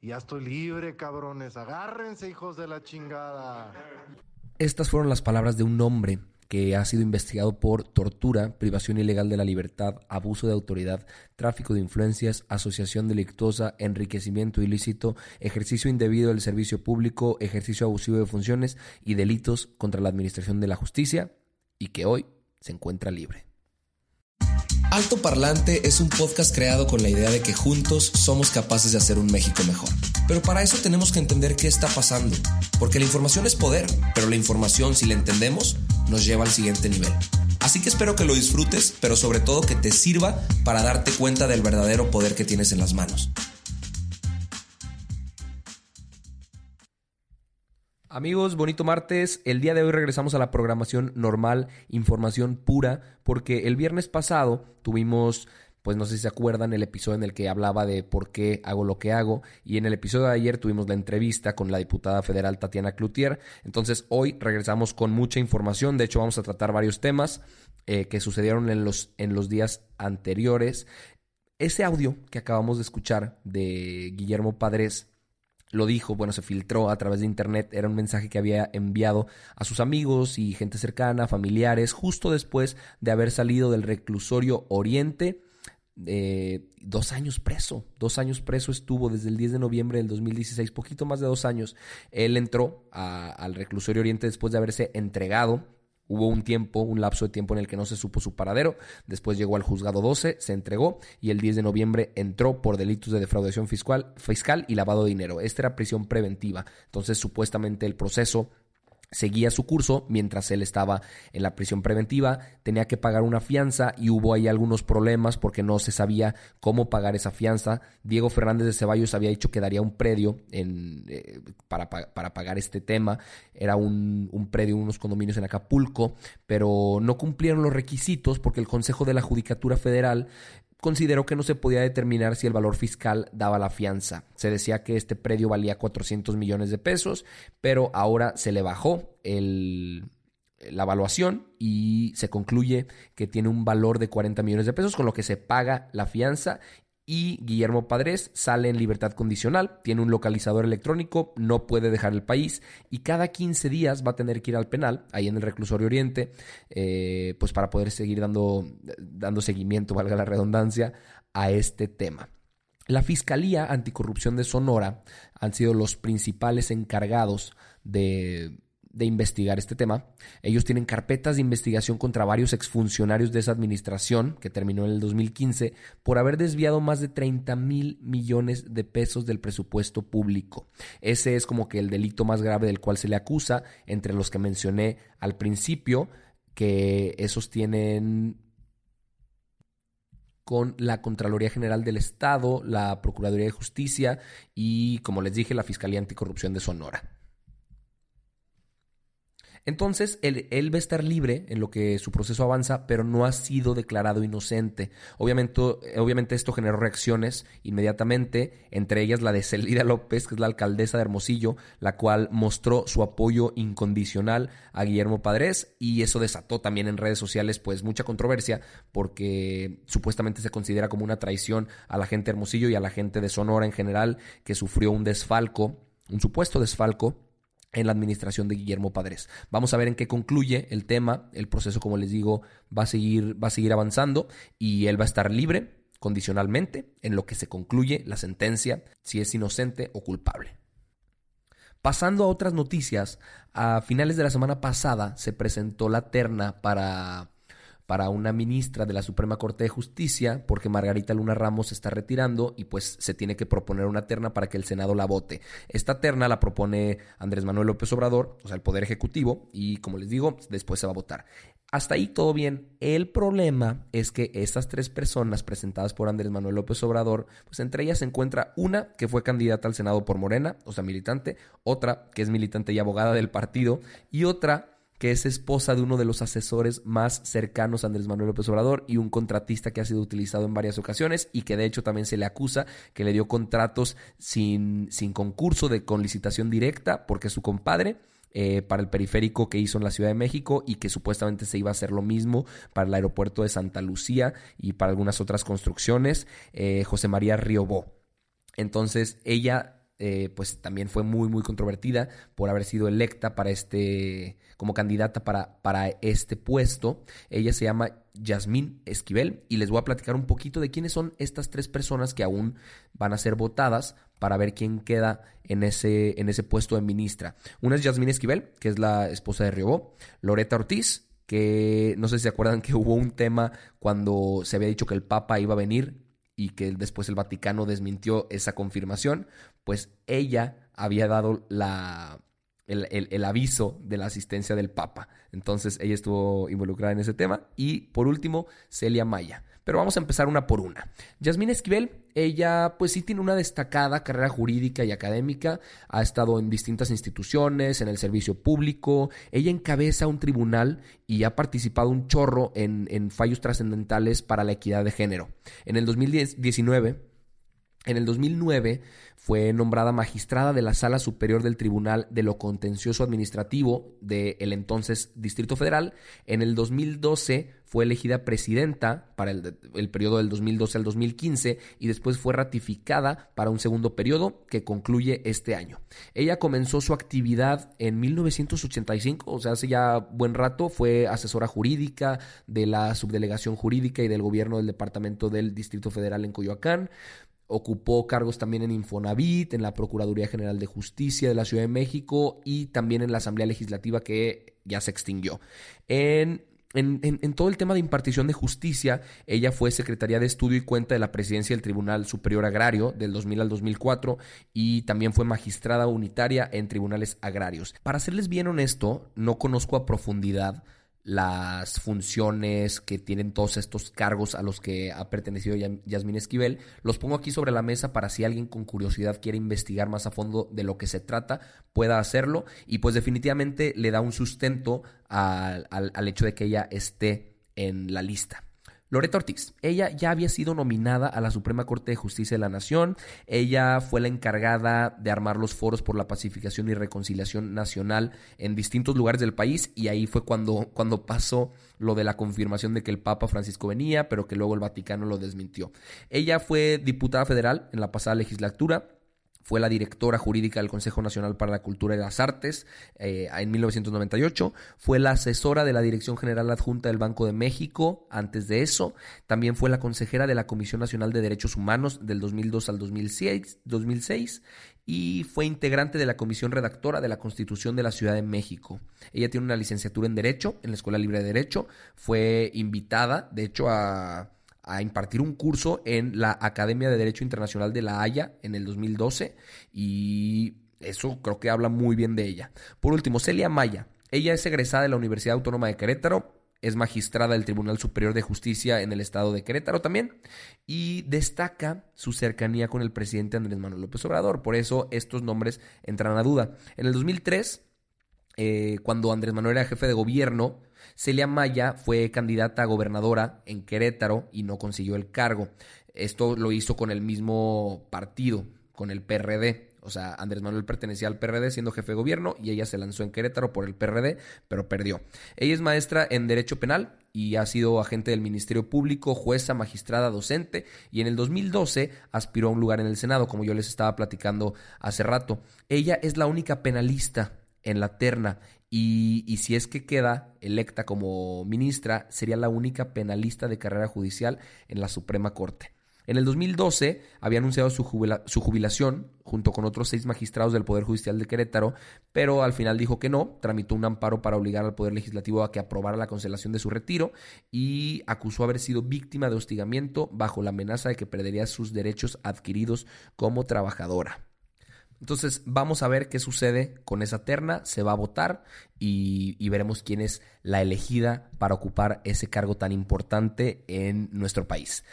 Ya estoy libre, cabrones. Agárrense, hijos de la chingada. Estas fueron las palabras de un hombre que ha sido investigado por tortura, privación ilegal de la libertad, abuso de autoridad, tráfico de influencias, asociación delictuosa, enriquecimiento ilícito, ejercicio indebido del servicio público, ejercicio abusivo de funciones y delitos contra la administración de la justicia y que hoy se encuentra libre. Alto Parlante es un podcast creado con la idea de que juntos somos capaces de hacer un México mejor. Pero para eso tenemos que entender qué está pasando, porque la información es poder, pero la información si la entendemos nos lleva al siguiente nivel. Así que espero que lo disfrutes, pero sobre todo que te sirva para darte cuenta del verdadero poder que tienes en las manos. Amigos, bonito martes. El día de hoy regresamos a la programación normal, información pura, porque el viernes pasado tuvimos, pues no sé si se acuerdan, el episodio en el que hablaba de por qué hago lo que hago, y en el episodio de ayer tuvimos la entrevista con la diputada federal Tatiana Cloutier. Entonces hoy regresamos con mucha información, de hecho vamos a tratar varios temas eh, que sucedieron en los, en los días anteriores. Ese audio que acabamos de escuchar de Guillermo Padres lo dijo, bueno, se filtró a través de internet, era un mensaje que había enviado a sus amigos y gente cercana, familiares, justo después de haber salido del reclusorio Oriente. Eh, dos años preso, dos años preso estuvo desde el 10 de noviembre del 2016, poquito más de dos años. Él entró al reclusorio Oriente después de haberse entregado Hubo un tiempo, un lapso de tiempo en el que no se supo su paradero, después llegó al juzgado 12, se entregó y el 10 de noviembre entró por delitos de defraudación fiscal, fiscal y lavado de dinero. Esta era prisión preventiva, entonces supuestamente el proceso seguía su curso mientras él estaba en la prisión preventiva, tenía que pagar una fianza y hubo ahí algunos problemas porque no se sabía cómo pagar esa fianza. Diego Fernández de Ceballos había dicho que daría un predio en, eh, para, para, pagar este tema, era un, un predio, unos condominios en Acapulco, pero no cumplieron los requisitos porque el Consejo de la Judicatura Federal consideró que no se podía determinar si el valor fiscal daba la fianza. Se decía que este predio valía 400 millones de pesos, pero ahora se le bajó la evaluación y se concluye que tiene un valor de 40 millones de pesos, con lo que se paga la fianza y Guillermo Padres sale en libertad condicional, tiene un localizador electrónico, no puede dejar el país y cada 15 días va a tener que ir al penal, ahí en el reclusorio oriente, eh, pues para poder seguir dando, dando seguimiento, valga la redundancia, a este tema. La Fiscalía Anticorrupción de Sonora han sido los principales encargados de de investigar este tema. Ellos tienen carpetas de investigación contra varios exfuncionarios de esa administración, que terminó en el 2015, por haber desviado más de 30 mil millones de pesos del presupuesto público. Ese es como que el delito más grave del cual se le acusa, entre los que mencioné al principio, que esos tienen con la Contraloría General del Estado, la Procuraduría de Justicia y, como les dije, la Fiscalía Anticorrupción de Sonora. Entonces, él, va a estar libre en lo que su proceso avanza, pero no ha sido declarado inocente. Obviamente, obviamente esto generó reacciones inmediatamente, entre ellas la de Celida López, que es la alcaldesa de Hermosillo, la cual mostró su apoyo incondicional a Guillermo Padres y eso desató también en redes sociales pues mucha controversia porque supuestamente se considera como una traición a la gente de Hermosillo y a la gente de Sonora en general que sufrió un desfalco, un supuesto desfalco en la administración de Guillermo Padres. Vamos a ver en qué concluye el tema. El proceso, como les digo, va a seguir, va a seguir avanzando y él va a estar libre condicionalmente en lo que se concluye la sentencia, si es inocente o culpable. Pasando a otras noticias, a finales de la semana pasada se presentó la terna para para una ministra de la Suprema Corte de Justicia, porque Margarita Luna Ramos se está retirando y pues se tiene que proponer una terna para que el Senado la vote. Esta terna la propone Andrés Manuel López Obrador, o sea, el Poder Ejecutivo, y como les digo, después se va a votar. Hasta ahí todo bien. El problema es que estas tres personas presentadas por Andrés Manuel López Obrador, pues entre ellas se encuentra una que fue candidata al Senado por Morena, o sea, militante, otra que es militante y abogada del partido, y otra que es esposa de uno de los asesores más cercanos a Andrés Manuel López Obrador y un contratista que ha sido utilizado en varias ocasiones y que de hecho también se le acusa que le dio contratos sin, sin concurso de con licitación directa porque su compadre eh, para el periférico que hizo en la Ciudad de México y que supuestamente se iba a hacer lo mismo para el aeropuerto de Santa Lucía y para algunas otras construcciones, eh, José María Riobó. Entonces ella eh, pues también fue muy muy controvertida por haber sido electa para este como candidata para, para este puesto. Ella se llama Yasmín Esquivel y les voy a platicar un poquito de quiénes son estas tres personas que aún van a ser votadas para ver quién queda en ese, en ese puesto de ministra. Una es Yasmín Esquivel, que es la esposa de Riobó, Loreta Ortiz, que no sé si se acuerdan que hubo un tema cuando se había dicho que el Papa iba a venir y que después el Vaticano desmintió esa confirmación, pues ella había dado la, el, aviso de la asistencia del Papa. Entonces ella estuvo involucrada en ese tema. Y por último, Celia Maya. Pero vamos a empezar una por una. Yasmín Esquivel, ella pues sí tiene una destacada carrera jurídica y académica, ha estado en distintas instituciones, en el servicio público, ella encabeza un tribunal y ha participado un chorro en, en fallos trascendentales para la equidad de género. En el 2019 en el 2009 fue nombrada magistrada de la Sala Superior del Tribunal de lo Contencioso Administrativo del entonces Distrito Federal. En el 2012 fue elegida presidenta para el, periodo del 2012 al 2015 y después fue ratificada para un segundo periodo que concluye este año. Ella comenzó su actividad en 1985, o sea, hace ya buen rato, fue asesora jurídica de la Subdelegación Jurídica y del Gobierno del Departamento del Distrito Federal en Coyoacán. Ocupó cargos también en Infonavit, en la Procuraduría General de Justicia de la Ciudad de México y también en la Asamblea Legislativa que ya se extinguió. En en, todo el tema de impartición de justicia, ella fue secretaria de estudio y cuenta de la presidencia del Tribunal Superior Agrario del 2000 al 2004 y también fue magistrada unitaria en tribunales agrarios. Para serles bien honesto, no conozco a profundidad las funciones que tienen todos estos cargos a los que ha pertenecido Yasmín Esquivel. Los pongo aquí sobre la mesa para si alguien con curiosidad quiere investigar más a fondo de lo que se trata, pueda hacerlo y pues definitivamente le da un sustento al, al hecho de que ella esté en la lista. Loreta Ortiz, ella ya había sido nominada a la Suprema Corte de Justicia de la Nación, ella fue la encargada de armar los foros por la pacificación y reconciliación nacional en distintos lugares del país y ahí fue cuando, cuando pasó lo de la confirmación de que el Papa Francisco venía, pero que luego el Vaticano lo desmintió. Ella fue diputada federal en la pasada legislatura, fue la directora jurídica del Consejo Nacional para la Cultura y las Artes eh, en 1998, fue la asesora de la Dirección General Adjunta del Banco de México antes de eso, también fue la consejera de la Comisión Nacional de Derechos Humanos del 2002 al 2006, 2006 y fue integrante de la Comisión Redactora de la Constitución de la Ciudad de México. Ella tiene una licenciatura en Derecho en la Escuela Libre de Derecho, fue invitada, de hecho, a a impartir un curso en la Academia de Derecho Internacional de La Haya en el 2012 y eso creo que habla muy bien de ella. Por último, Celia Maya. Ella es egresada de la Universidad Autónoma de Querétaro, es magistrada del Tribunal Superior de Justicia en el estado de Querétaro también y destaca su cercanía con el presidente Andrés Manuel López Obrador. Por eso estos nombres entran a duda. En el 2003, eh, cuando Andrés Manuel era jefe de gobierno, Celia Maya fue candidata a gobernadora en Querétaro y no consiguió el cargo. Esto lo hizo con el mismo partido, con el PRD. O sea, Andrés Manuel pertenecía al PRD siendo jefe de gobierno y ella se lanzó en Querétaro por el PRD, pero perdió. Ella es maestra en Derecho Penal y ha sido agente del Ministerio Público, jueza, magistrada, docente y en el 2012 aspiró a un lugar en el Senado, como yo les estaba platicando hace rato. Ella es la única penalista en la terna y, si es que queda electa como ministra, sería la única penalista de carrera judicial en la Suprema Corte. En el 2012 había anunciado su, su, jubilación junto con otros seis magistrados del Poder Judicial de Querétaro, pero al final dijo que no, tramitó un amparo para obligar al Poder Legislativo a que aprobara la cancelación de su retiro y acusó haber sido víctima de hostigamiento bajo la amenaza de que perdería sus derechos adquiridos como trabajadora. Entonces vamos a ver qué sucede con esa terna, se va a votar y, veremos quién es la elegida para ocupar ese cargo tan importante en nuestro país.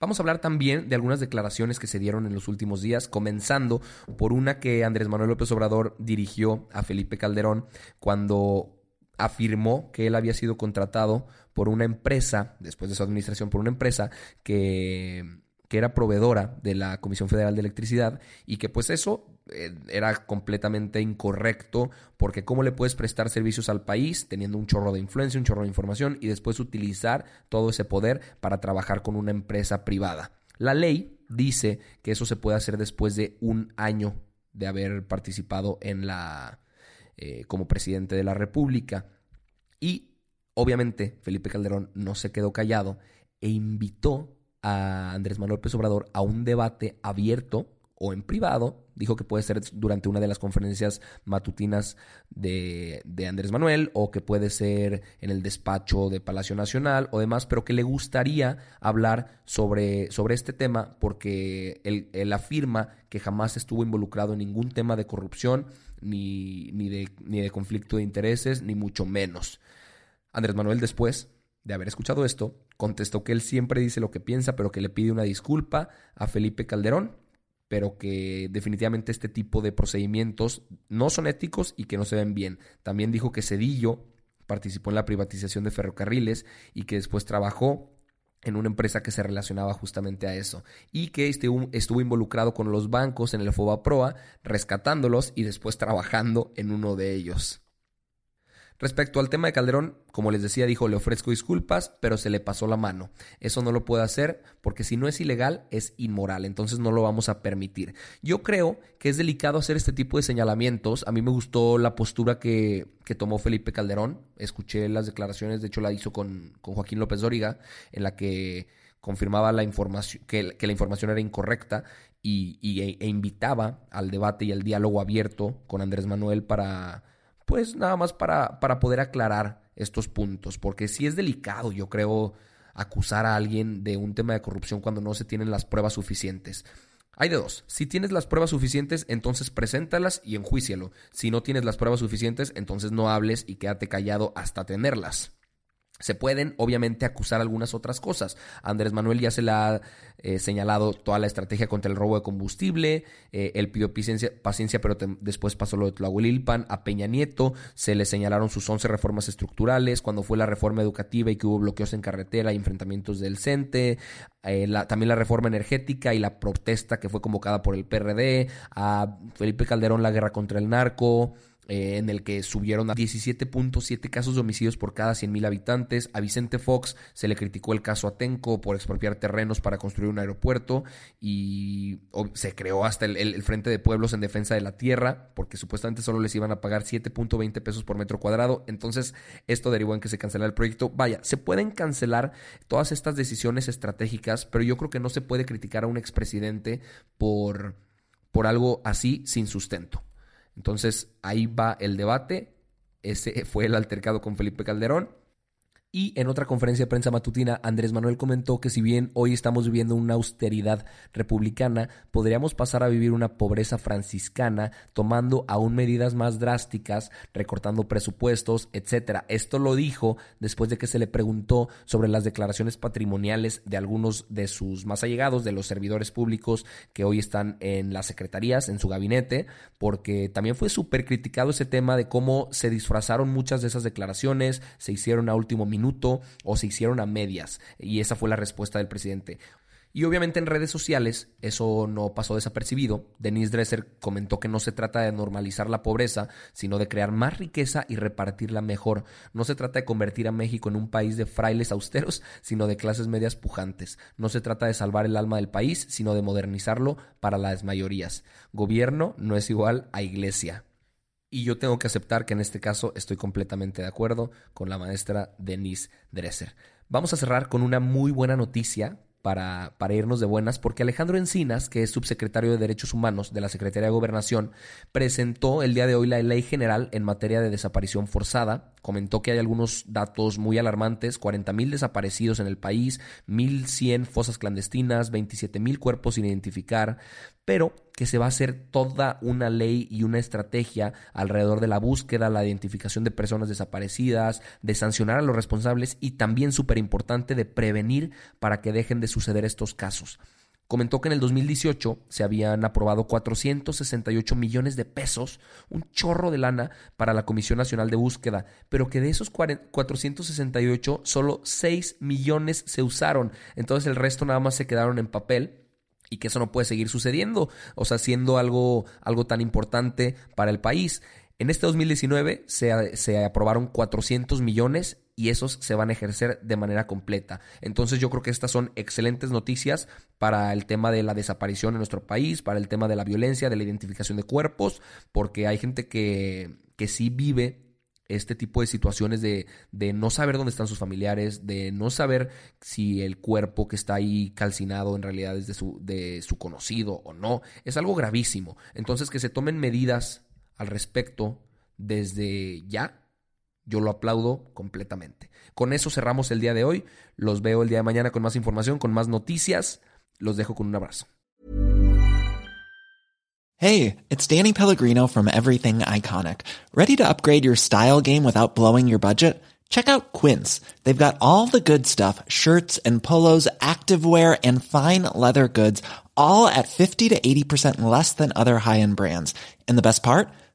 Vamos a hablar también de algunas declaraciones que se dieron en los últimos días, comenzando por una que Andrés Manuel López Obrador dirigió a Felipe Calderón cuando afirmó que él había sido contratado por una empresa, después de su administración, por una empresa que era proveedora de la Comisión Federal de Electricidad y que pues eso era completamente incorrecto porque cómo le puedes prestar servicios al país teniendo un chorro de influencia, un chorro de información y después utilizar todo ese poder para trabajar con una empresa privada. La ley dice que eso se puede hacer después de un año de haber participado en la eh, como presidente de la República y obviamente Felipe Calderón no se quedó callado e invitó a Andrés Manuel López Obrador a un debate abierto o en privado. Dijo que puede ser durante una de las conferencias matutinas de, de, Andrés Manuel o que puede ser en el despacho de Palacio Nacional o demás, pero que le gustaría hablar sobre, sobre este tema porque él, él, afirma que jamás estuvo involucrado en ningún tema de corrupción ni, ni, de, ni de conflicto de intereses, ni mucho menos. Andrés Manuel después de haber escuchado esto, contestó que él siempre dice lo que piensa, pero que le pide una disculpa a Felipe Calderón, pero que definitivamente este tipo de procedimientos no son éticos y que no se ven bien. También dijo que Cedillo participó en la privatización de ferrocarriles y que después trabajó en una empresa que se relacionaba justamente a eso y que estuvo involucrado con los bancos en el Proa, rescatándolos y después trabajando en uno de ellos. Respecto al tema de Calderón, como les decía, dijo, le ofrezco disculpas, pero se le pasó la mano. Eso no lo puede hacer porque si no es ilegal, es inmoral, entonces no lo vamos a permitir. Yo creo que es delicado hacer este tipo de señalamientos. A mí me gustó la postura que, tomó Felipe Calderón. Escuché las declaraciones, de hecho la hizo con, Joaquín López Dóriga, en la que confirmaba la información, que, la información era incorrecta y, e, e invitaba al debate y al diálogo abierto con Andrés Manuel para pues nada más para, para poder aclarar estos puntos, porque si es delicado, yo creo, acusar a alguien de un tema de corrupción cuando no se tienen las pruebas suficientes. Hay de dos. Si tienes las pruebas suficientes, entonces preséntalas y enjuícialo. Si no tienes las pruebas suficientes, entonces no hables y quédate callado hasta tenerlas. Se pueden, obviamente, acusar algunas otras cosas. Andrés Manuel ya se le ha eh, señalado toda la estrategia contra el robo de combustible. Eh, él pidió paciencia, pero después pasó lo de Tlahuelilpan. A Peña Nieto se le señalaron sus 11 reformas estructurales. Cuando fue la reforma educativa y que hubo bloqueos en carretera y enfrentamientos del CENTE. Eh, también la reforma energética y la protesta que fue convocada por el PRD. A Felipe Calderón, la guerra contra el narco. Eh, en el que subieron a 17.7 casos de homicidios por cada 100.000 habitantes. A Vicente Fox se le criticó el caso Atenco por expropiar terrenos para construir un aeropuerto y se creó hasta el, Frente de Pueblos en Defensa de la Tierra porque supuestamente solo les iban a pagar 7.20 pesos por metro cuadrado. Entonces esto derivó en que se cancelara el proyecto. Vaya, se pueden cancelar todas estas decisiones estratégicas, pero yo creo que no se puede criticar a un expresidente por, por algo así sin sustento. Entonces ahí va el debate. Ese fue el altercado con Felipe Calderón. Y en otra conferencia de prensa matutina, Andrés Manuel comentó que si bien hoy estamos viviendo una austeridad republicana, podríamos pasar a vivir una pobreza franciscana, tomando aún medidas más drásticas, recortando presupuestos, etcétera. Esto lo dijo después de que se le preguntó sobre las declaraciones patrimoniales de algunos de sus más allegados, de los servidores públicos que hoy están en las secretarías, en su gabinete, porque también fue súper criticado ese tema de cómo se disfrazaron muchas de esas declaraciones, se hicieron a último minuto o se hicieron a medias. Y esa fue la respuesta del presidente. Y obviamente en redes sociales eso no pasó desapercibido. Denise Dresser comentó que no se trata de normalizar la pobreza, sino de crear más riqueza y repartirla mejor. No se trata de convertir a México en un país de frailes austeros, sino de clases medias pujantes. No se trata de salvar el alma del país, sino de modernizarlo para las mayorías. Gobierno no es igual a iglesia. Y yo tengo que aceptar que en este caso estoy completamente de acuerdo con la maestra Denise Dresser. Vamos a cerrar con una muy buena noticia para, para, irnos de buenas, porque Alejandro Encinas, que es subsecretario de Derechos Humanos de la Secretaría de Gobernación, presentó el día de hoy la ley general en materia de desaparición forzada. Comentó que hay algunos datos muy alarmantes, 40 mil desaparecidos en el país, 1.100 fosas clandestinas, 27 mil cuerpos sin identificar, pero que se va a hacer toda una ley y una estrategia alrededor de la búsqueda, la identificación de personas desaparecidas, de sancionar a los responsables y también súper importante de prevenir para que dejen de suceder estos casos. Comentó que en el 2018 se habían aprobado 468 millones de pesos, un chorro de lana para la Comisión Nacional de Búsqueda, pero que de esos 468 solo 6 millones se usaron, entonces el resto nada más se quedaron en papel y que eso no puede seguir sucediendo, o sea, siendo algo, algo tan importante para el país. En este 2019 se, se, aprobaron 400 millones y esos se van a ejercer de manera completa. Entonces yo creo que estas son excelentes noticias para el tema de la desaparición en nuestro país, para el tema de la violencia, de la identificación de cuerpos, porque hay gente que, que sí vive este tipo de situaciones de, de, no saber dónde están sus familiares, de no saber si el cuerpo que está ahí calcinado en realidad es de su, de su conocido o no, es algo gravísimo. Entonces que se tomen medidas al respecto desde ya, yo lo aplaudo completamente. Con eso cerramos el día de hoy, los veo el día de mañana con más información, con más noticias, los dejo con un abrazo. Hey, it's Danny Pellegrino from Everything Iconic. ¿Ready to upgrade your style game without blowing your budget? Check out Quince. They've got all the good stuff, shirts and polos, activewear and fine leather goods, all at 50 to 80% less than other high-end brands. And the best part?